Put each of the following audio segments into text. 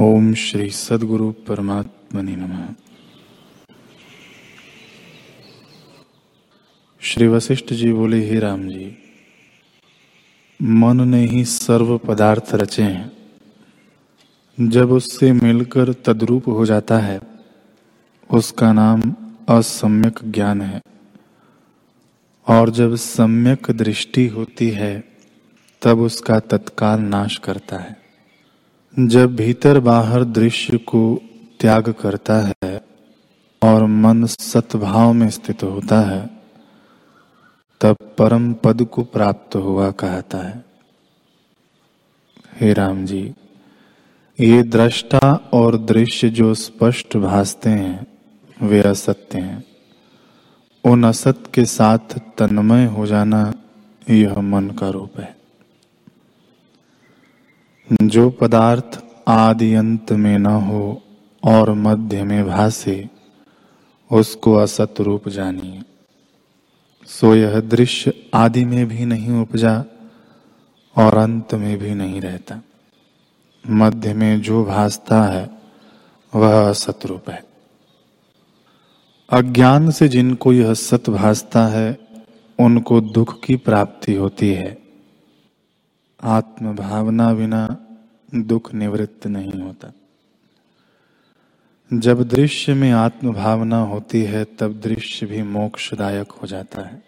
ओम श्री सदगुरु परमात्मनि नमः। श्री वशिष्ठ जी बोले, हे राम जी, मन ने ही सर्व पदार्थ रचे हैं। जब उससे मिलकर तद्रूप हो जाता है, उसका नाम असम्यक ज्ञान है। और जब सम्यक दृष्टि होती है, तब उसका तत्काल नाश करता है। जब भीतर बाहर दृश्य को त्याग करता है और मन सत्भाव में स्थित होता है, तब परम पद को प्राप्त हुआ कहता है। हे राम जी, ये दृष्टा और दृश्य जो स्पष्ट भासते हैं, वे असत्य हैं। उन असत के साथ तन्मय हो जाना यह मन का रूप है। जो पदार्थ आदि अंत में न हो और मध्य में भासे, उसको असत रूप जानिए। सो यह दृश्य आदि में भी नहीं उपजा और अंत में भी नहीं रहता। मध्य में जो भासता है, वह असत रूप है। अज्ञान से जिनको यह सत भासता है, उनको दुख की प्राप्ति होती है। आत्म भावना बिना दुख निवृत्त नहीं होता। जब दृश्य में आत्म भावना होती है, तब दृश्य भी मोक्षदायक हो जाता है।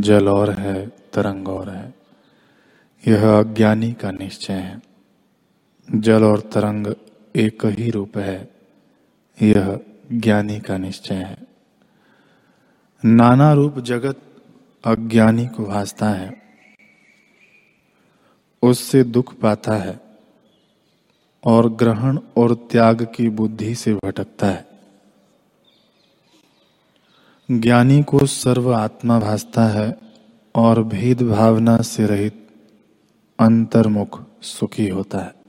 जल और है, तरंग और है, यह अज्ञानी का निश्चय है। जल और तरंग एक ही रूप है, यह ज्ञानी का निश्चय है। नाना रूप जगत अज्ञानी को भासता है, उससे दुख पाता है और ग्रहण और त्याग की बुद्धि से भटकता है। ज्ञानी को सर्व आत्मा भासता है और भेद भावना से रहित अंतर्मुख सुखी होता है।